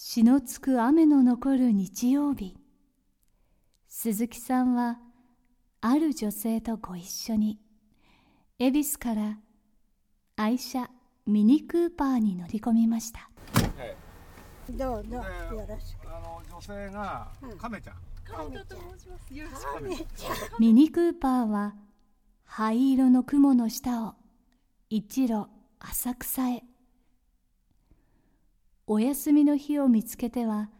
血のつく雨の残る日曜日。鈴木さんはある女性とご一緒に恵比寿から愛車ミニクーパーに乗り込みました。どうぞよでろしく。あの女性が亀ちゃん、亀ちゃん亀ちゃん。ミニクーパーは灰色の雲の下を一路浅草へお休みの日を見つけては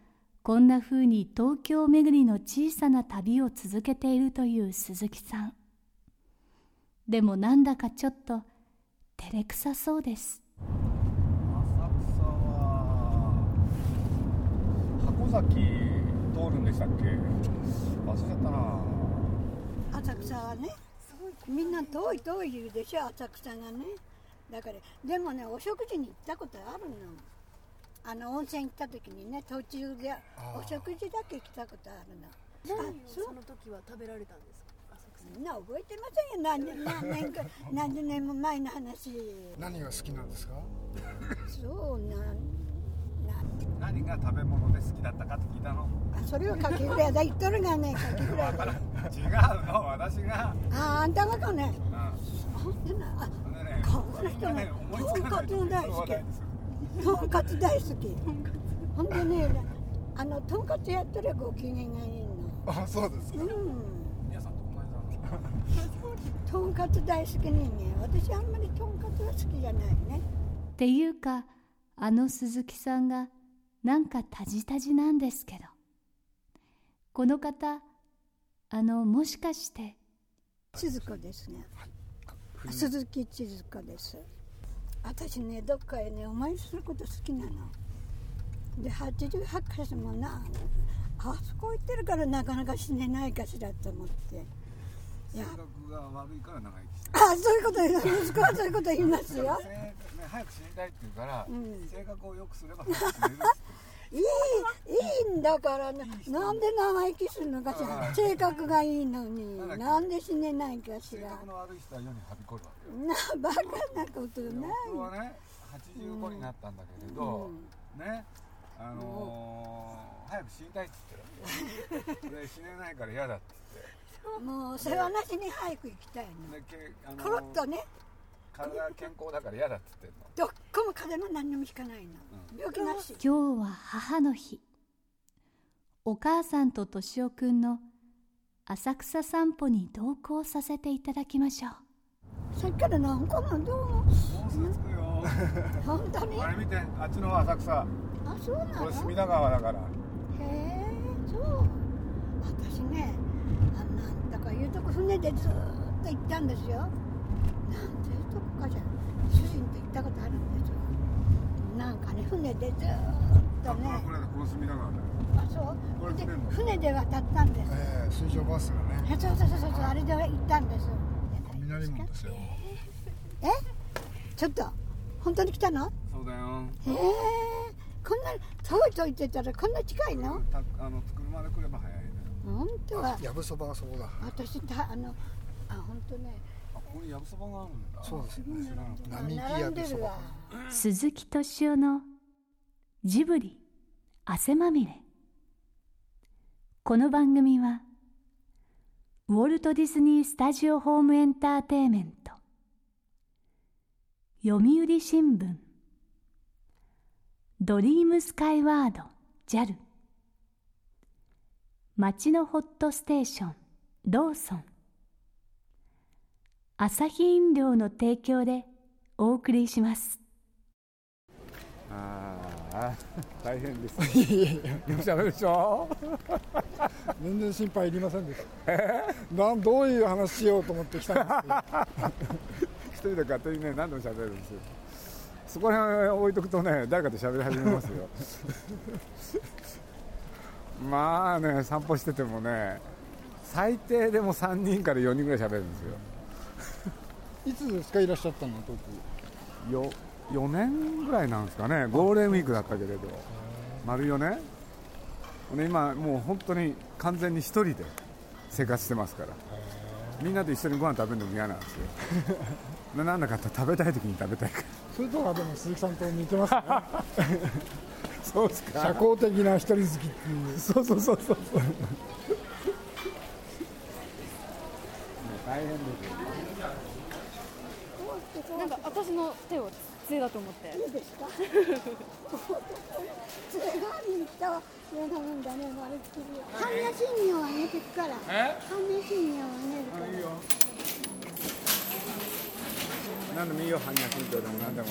こんな風に東京巡りの小さな旅を続けているという鈴木さん。でもなんだかちょっと照れくさそうです。浅草は箱崎通るんでしたっけ？忘れちゃったな。浅草はねみんな遠い遠い言うでしょ浅草がね。だからでもねお食事に行ったことあるのあの温泉行った時にね途中でお食事だけ来たことあるの。何をあそう？その時は食べられたんですか？みんな覚えてませんよ。何年 何年か何十年も前の話。何が好きなんですか？そうなな何が食べ物で好きだったかって聞いたの。あそれをかきぐらいだ言っとるがねかきぐらいだ違うの私が、ああんたがかね。うん、ほんとなあねこの人ねとんかつの大好きとんかつ大好き。ほんでねあのとんかつやったらご機嫌がいいの。あそうですか。うん。皆さんと同じだとんかつ大好き人間。私あんまりとんかつは好きじゃないね。っていうかあの鈴木さんがなんかタジタジなんですけど。この方あのもしかして。千鶴子ですね。鈴木千鶴子です私ねどっかへねお参りすること好きなの。で88箇所もなあそこ行ってるからなかなか死ねないかしらと思って。性格が悪いから長生きしてあそういうこと息子はそういうこと言いますよ。ね早く死にたいって言うから、うん。性格を良くすれば早く死ねるいいいいんだからね。なんで長生きするのかしら。性格がいいのに。なんで死ねないかし性ら格の悪い人は世にはびこるわけよなバカなことでない。僕はね85になったんだけれど、ねあのー早く死にたいって言ってる。わけで死ねないから嫌だってもう世話なしに早く行きたいの。コロッとね体健康だから嫌だって言ってんの？どっこも風邪も何にもひかないの。病気なし。今日は母の日。お母さんととしおくんの浅草散歩に同行させていただきましょう。さっきから何個もどうももうすぐ着くよ本当に？ああれ見てあっちの浅草。そうなの？これ隅田川だから。へえそう。私ねあなんだかいうとこ船でずーっと行ったんですよかじゃ主人と行ったことあるんですよなんかね船でずーっとね。あそう。で船で渡ったんです。ええ水上バスがね。えそうそうそうそうあれで行ったんです。雷門ですよ。え？ちょっと本当に来たの？そうだよ。へえ。こんな遠い遠いってたらこんな近いの？たあの車で来れば早いね。本当は。やぶそばはそこだ。私たあのあ本当ねあこやぶそばがあるんだ。そうですよね並木並やぶそば鈴木敏夫のジブリ汗まみれ。この番組はウォルト・ディズニー・スタジオ・ホーム・エンターテイメント。読売新聞。ドリームスカイワード JAL 町のホットステーションローソンアサヒ飲料の提供でお送りします。ああ大変です。いやいやよくしゃべるでしょ？全然心配いりませんでした。なんどういう話しようと思って来たんですけど 一人で勝手にね何でも喋るんですよ。そこら辺置いとくとね誰かと喋り始めますよ。まあね散歩しててもね最低でも3人から4人ぐらい喋るんですよいつですかいらっしゃったの東よ4年ぐらいなんですかね。ゴールデンウィークだったけれど。丸4年。で今もう本当に完全に一人で生活してますから。みんなで一緒にご飯食べるのも嫌なんですよ。な なんだかって食べたい時に食べたいから。それとはでも鈴木さんと似てますね。そうですか。社交的な一人好きっていう。そうそうそうそうそう 大変ですよなんか私の手を杖だと思って。いいですか？それが見た上のもんだねまるっきり般若心経をあげてくから。え？般若心経をあげるから。いいよ何でもいいよ般若心経でも何でも。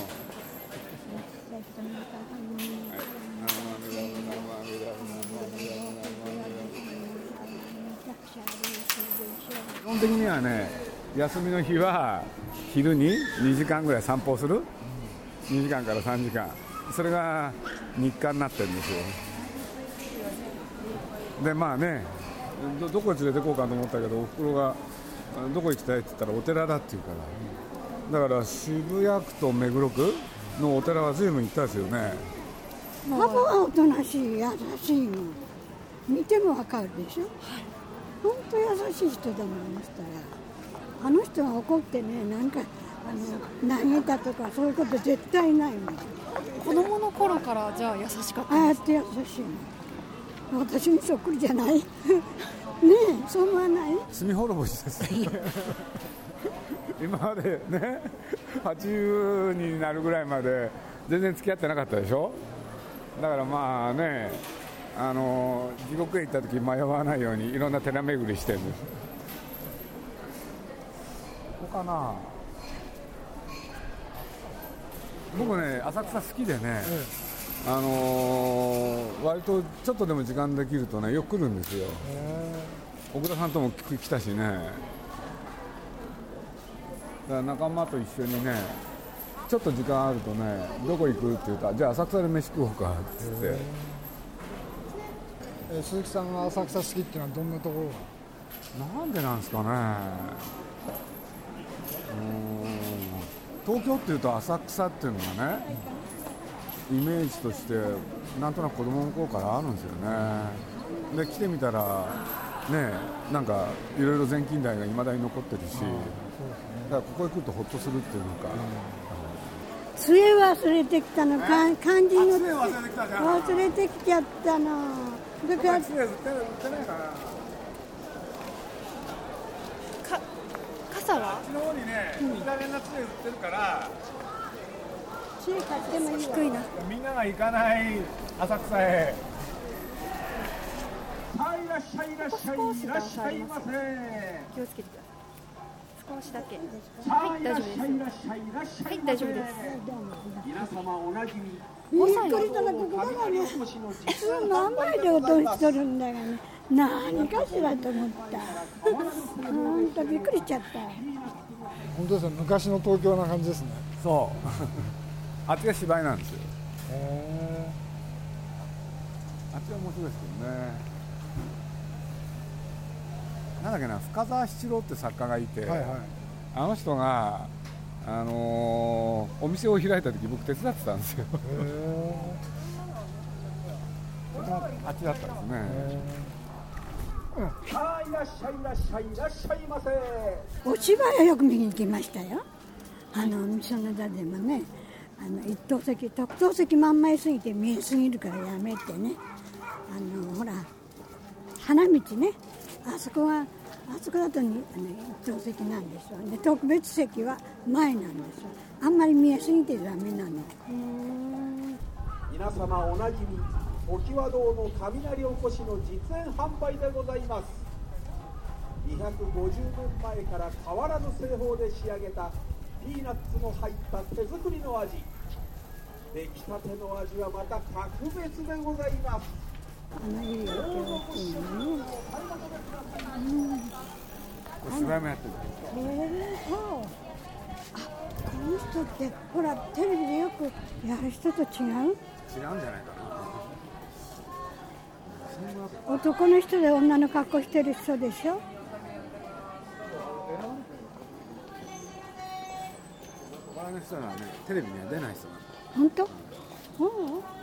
基本的にはね休みの日は昼に2時間ぐらい散歩する。2時間から3時間。それが日課になってるんですよ。でまあねどこへ連れて行こうかと思ったけどおふくろがどこ行きたいって言ったらお寺だって言うから。だから渋谷区と目黒区のお寺は随分行ったですよね。パパはおとなしい優しいの。見てもわかるでしょ。本当優しい人だもんあの人は。あの人が怒ってねなんかあの投げたとかそういうこと絶対ないもん。子供の頃からじゃあ優しかっあたあやって優しいの私にそっくりじゃない。ねえそう思わない？罪滅ぼしです。今までね80になるぐらいまで全然付き合ってなかったでしょ？だからまあねあの地獄へ行った時迷わないようにいろんな寺巡りしてる。んですここかな。僕ね浅草好きでね、あのー割とちょっとでも時間できるとねよく来るんですよ。奥田さんとも来来たしね。だから仲間と一緒にねちょっと時間あるとねどこ行くって言うとじゃあ浅草で飯食おうかっつって。え。ー鈴木さんが浅草好きっていうのはどんなところが？なんでなんですかね東京っていうと浅草っていうのがねイメージとしてなんとなく子供の頃からあるんですよね。で来てみたらねなんかいろいろ全近代がいまだに残ってるしだからここへ来るとほっとするっていうのか、杖忘れてきたのか漢字の忘れてきたじゃん。忘れてきちゃったの。だから失礼売って売ってないかな。か傘はあっちの方にね、左の杖売ってるから、杖買ってもいいわ低いなみんなが行かない浅草へ。はい、いらっしゃい、いらっしゃい、いらっしゃいませ。気をつけてください少しだけはい、大丈夫ですはい。大丈夫です皆様おなじみ。びっくりしたなとこだがね普通何枚で落としとるんだがね何かしらと思った本当びっくりしちゃった本当ですね昔の東京な感じですねそう。あっちが芝居なんですよ。へあっちは面白いですけどね。なんだっけな、深沢七郎って作家がいて。えはいはいあの人が、あのーお店を開いた時僕手伝ってたんですよ。へあっちだったんですね。えはいいらっしゃいいらっしゃいいらっしゃいませ。お芝居はよく見に行きましたよ。あの店の座でもねあの一等席特等席真ん前すぎて見えすぎるからやめてね。あのほら花道ね。あそこはあそこだとにあの一等席なんですよ。で特別席は前なんですよ。あんまり見えすぎてダメなの皆様おなじみ常盤堂の雷おこしの実演販売でございます。250年前から変わらぬ製法で仕上げたピーナッツの入った手作りの味。出来たての味はまた格別でございますあのいいお手大きいのねこれ芝居もやってるえー、そうあこの人ってほらテレビでよくやる人と違う違うんじゃないかな男の人で女の格好してる人でしょ？他の人はねテレビには出ない人なんだ本当？うん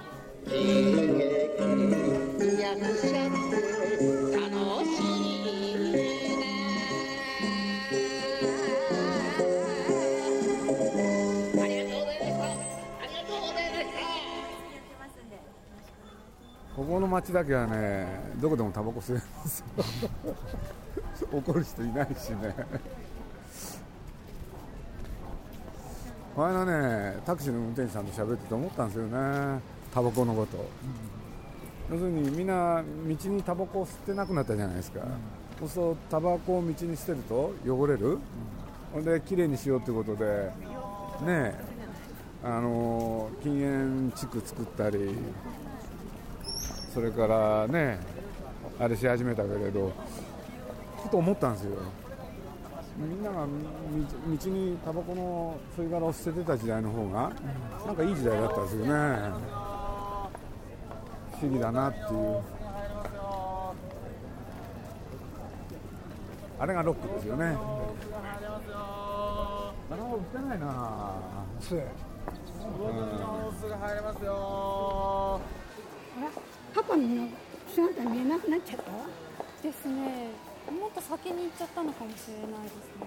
ここの町だけはねどこでもタバコ吸えるんです。よ怒る人いないしね。このねタクシーの運転手さんと喋ってて思ったんですよね。タバコのこと、要するにみんな道にタバコを吸ってなくなったじゃないですか、そうするとタバコを道に捨てると汚れる、ほん。できれいにしようということでねえあの禁煙地区作ったりそれからねあれし始めたけれどふと思ったんですよ。みんながみ道にタバコの吸い殻を捨ててた時代の方がなんかいい時代だったんですよね不思議だなっていう。あれがロックですよね。なかなか売ってないな。そうすぐ入れますよパパの姿見えなくなっちゃった？わですね。もっと先に行っちゃったのかもしれないですね。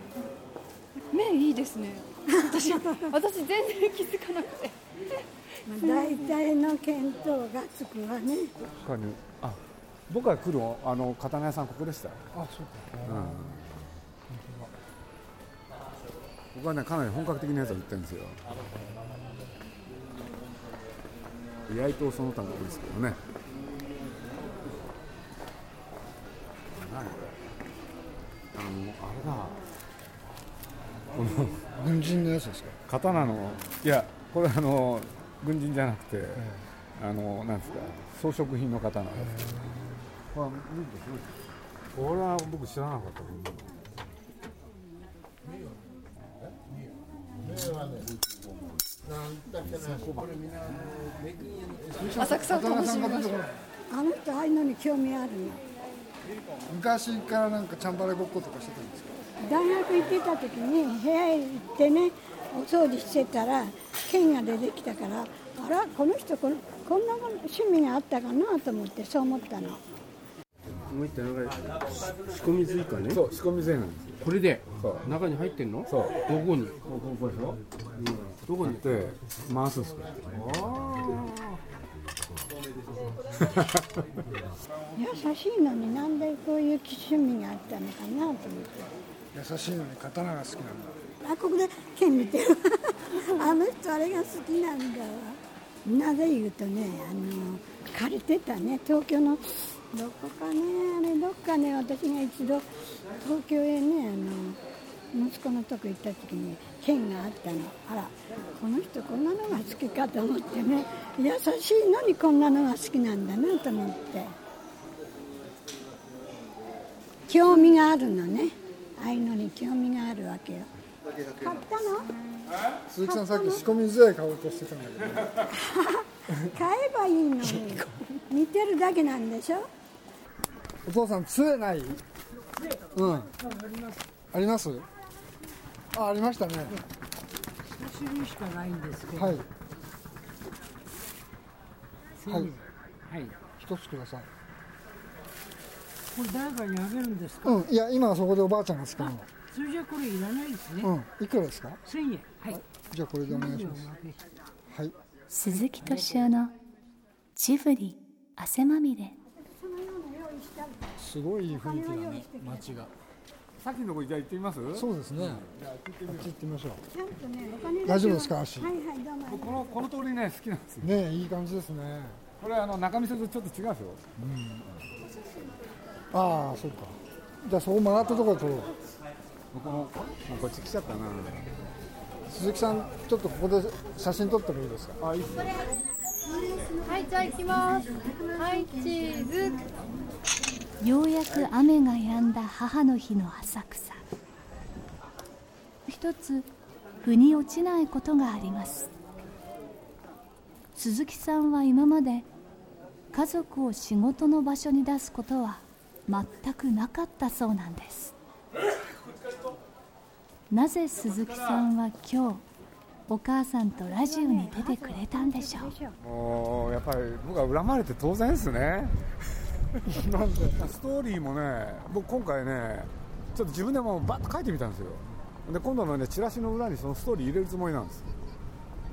目いいですね。私私全然気づかなくて。まあ大体の見当がつくわね。確かにあ僕が来るあの刀屋さんここでした、あそうか。うん、ここはねかなり本格的なやつを売ってるんですよ。意外とその他が多いですけどね。何これ。あのあれだ。こ の軍人のやつですか？刀のいやこれあの軍人じゃなくて、あのなんですか装飾品の刀です、これ見てすごいこれは僕知らなかった浅草あの人ああいうのに興味あるの。昔からなんかチャンバラごっことかしてたんですか？大学行ってた時に部屋へ行ってねお掃除してたら剣が出てきたからあらこの人このこんな趣味があったかなと思ってそう思ったの。もう一体なんか仕込み杖かね。そう仕込み杖なんですよ。これで中に入ってんの？そう。どこに？ここでしょ？どこに？で回すんですか優しいのになんでこういう趣味があったのかなと思って。優しいのに刀が好きなんだあここで剣見てる。あの人あれが好きなんだわ。なぜ言うとねあの借りてたね東京のどこかねあれどっかね私が一度東京へねあの息子のとこ行った時に剣があったの。あらこの人こんなのが好きかと思ってね優しいのにこんなのが好きなんだなと思って。興味があるのね。ああいうのに興味があるわけよ。買ったの？鈴木さんさっき仕込み杖買おうとしてたんだけど。買えばいいのに。似てるだけなんでしょ？お父さん杖ない？うん。あります。あありましたね。一種類しかないんですけど、はい。千はい。はい、一つください。これ誰かにあげるんですか、うん。いや今はそこでおばあちゃんが使うのそれじゃこれいらないですね、うん。いくらですか？千円。はい。じゃあこれでお願いします。はい。鈴木敏夫のジブリ汗まみれ。すごい雰囲気だね街が。さっきのとこじゃあ行ってみます？そうですね。あっち行ってみましょちゃんとねお金大丈夫ですか？足。はいはいどうも。僕このこの通りね好きなんですよ。うねいい感じですね。これあの中見せとちょっと違うんですよ。ああそうか。じゃあそこ曲がったところで撮ろう僕ももうこっち来ちゃったな。鈴木さんちょっとここで写真撮ってもいいですか？あいいっすねはいじゃあ行きます。はいチーズ。ようやく雨が止んだ母の日の浅草。一つ腑に落ちないことがあります。鈴木さんは今まで家族を仕事の場所に出すことは全くなかったそうなんですなぜ鈴木さんは今日お母さんとラジオに出てくれたんでしょう？もうやっぱり僕は恨まれて当然ですね。なんで。ストーリーもね僕今回ねちょっと自分でもバッと書いてみたんですよ。で今度のねチラシの裏にそのストーリー入れるつもりなんです。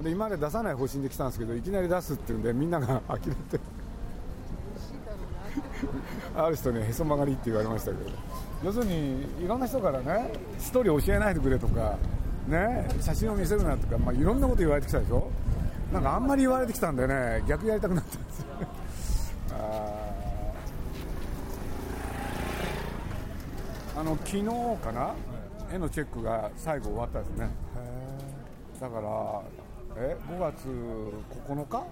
で今まで出さない方針で来たんですけどいきなり出すっていうんでみんなが 呆れて。ある人にへそ曲がりって言われましたけど。要するにいろんな人からねストーリー教えないでくれとかね写真を見せるなとか、まあ、いろんなこと言われてきたでしょ。なんかあんまり言われてきたんでね。逆やりたくなったんですよ。あの昨日かな、絵のチェックが最後終わったですね。だからえ5月9日？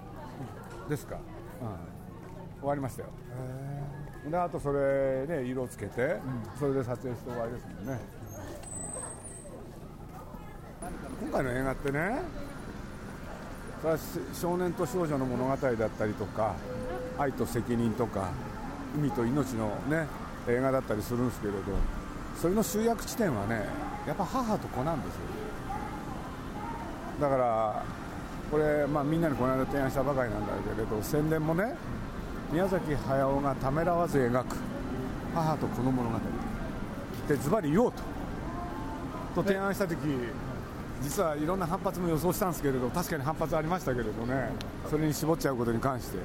ですか、うん、終わりましたよであとそれで色をつけて、それで撮影して終わりですもんね、今回の映画ってねそれは少年と少女の物語だったりとか愛と責任とか海と命のね映画だったりするんですけれどそれの集約地点はねやっぱ母と子なんですよ。だからこれ、まあ、みんなにこの間提案したばかりなんだけれど宣伝もね宮崎駿がためらわず描く母と子の物語でズバリ言おうと。と提案した時実はいろんな反発も予想したんですけれど確かに反発ありましたけれどね。それに絞っちゃうことに関して。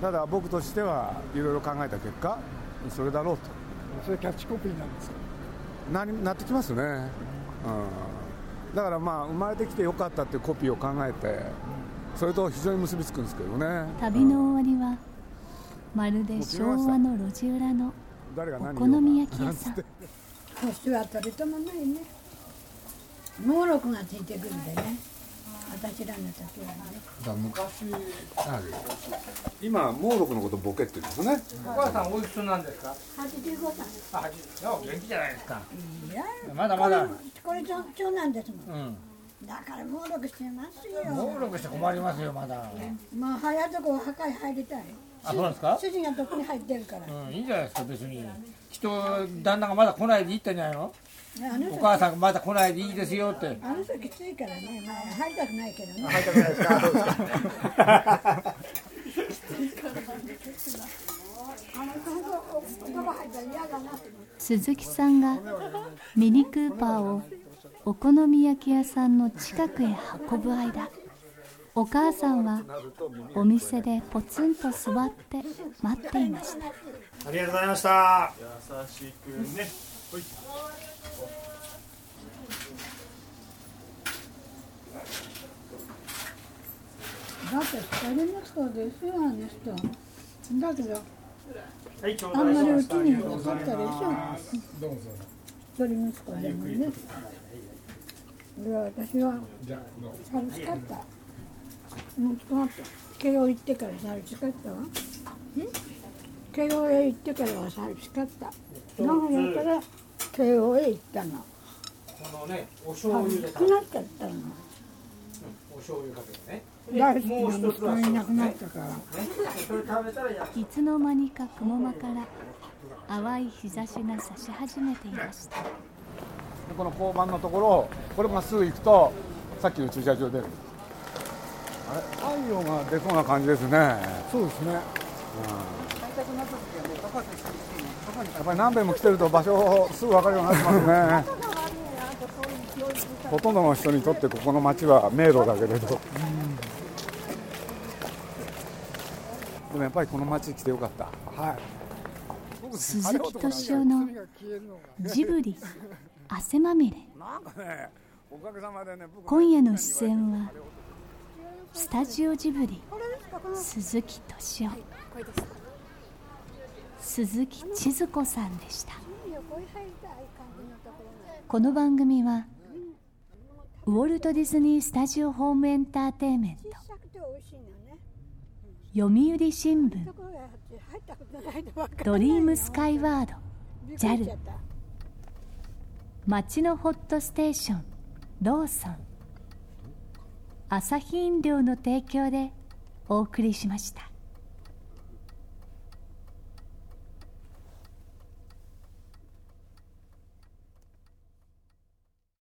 ただ僕としてはいろいろ考えた結果それだろうと。それキャッチコピーなんですか？ななってきますね、うん、だからまあ生まれてきてよかったっていうコピーを考えてそれと非常に結びつくんですけどね。旅の終わりは、まるで昭和の路地裏のお好み焼き屋さん。星は取り留めないね。猛録がついてくるんでね。私らの時はね。だ昔。今猛録のことボケって言うんですね。お母さんおいくつなんですか？85歳。あ80元気じゃないですか。いやまだまだ。これ長長男ですもん、うん。だから猛録してますよ。猛録して困りますよまだ。まあ早いとこお墓に入りたいあそうなんですか？筋がどこに入ってるから、うんいいんじゃないですか別に。人旦那がまだ来ないでいいってんじゃないの？あの人お母さんがまだ来ないでいいですよって。あの人きついからね、まあ、入りたくないけどね。入りたくないですか？鈴木さんがミニクーパーをお好み焼き屋さんの近くへ運ぶ間お母さんはお店でポツンと座って待っていました。ありがとうございました。優しくね。ほい。だって二人息子ですよあの人。だけどはい頂あんまりうちにいなかったでしょどうぞ一人息子でもね。で私は寂しかったもうちょっと待って。慶応行ってから寂しかったわ。慶応へ行ってからは寂しかった。名古屋から慶応へ行ったの。このねお醤油で寂しくなっちゃったの。お醤油かけてね。大好きな息子がいなくなったから。それ食べたらやいつの間にか雲間から淡い日差しが差し始めていました。この交番のところこれまっすぐ行くとさっきの駐車場出る太陽が出そうな感じですね。やそうですね。っぱり何べんも来てると場所すぐ分かるようになってますね。ほとんどの人にとってここの町は迷路だけれど、でもやっぱりこの町来てよかった。はい。鈴木敏夫のジブリ汗まみれ。なんかねおかげさまでね僕今夜の出演はスタジオジブリ鈴木敏夫。鈴木千鶴子さんでした。この番組はウォルト・ディズニー・スタジオ・ホーム・エンターテインメント読売新聞ドリームスカイワード JAL った町のホットステーションローソン朝日飲料の提供でお送りしました。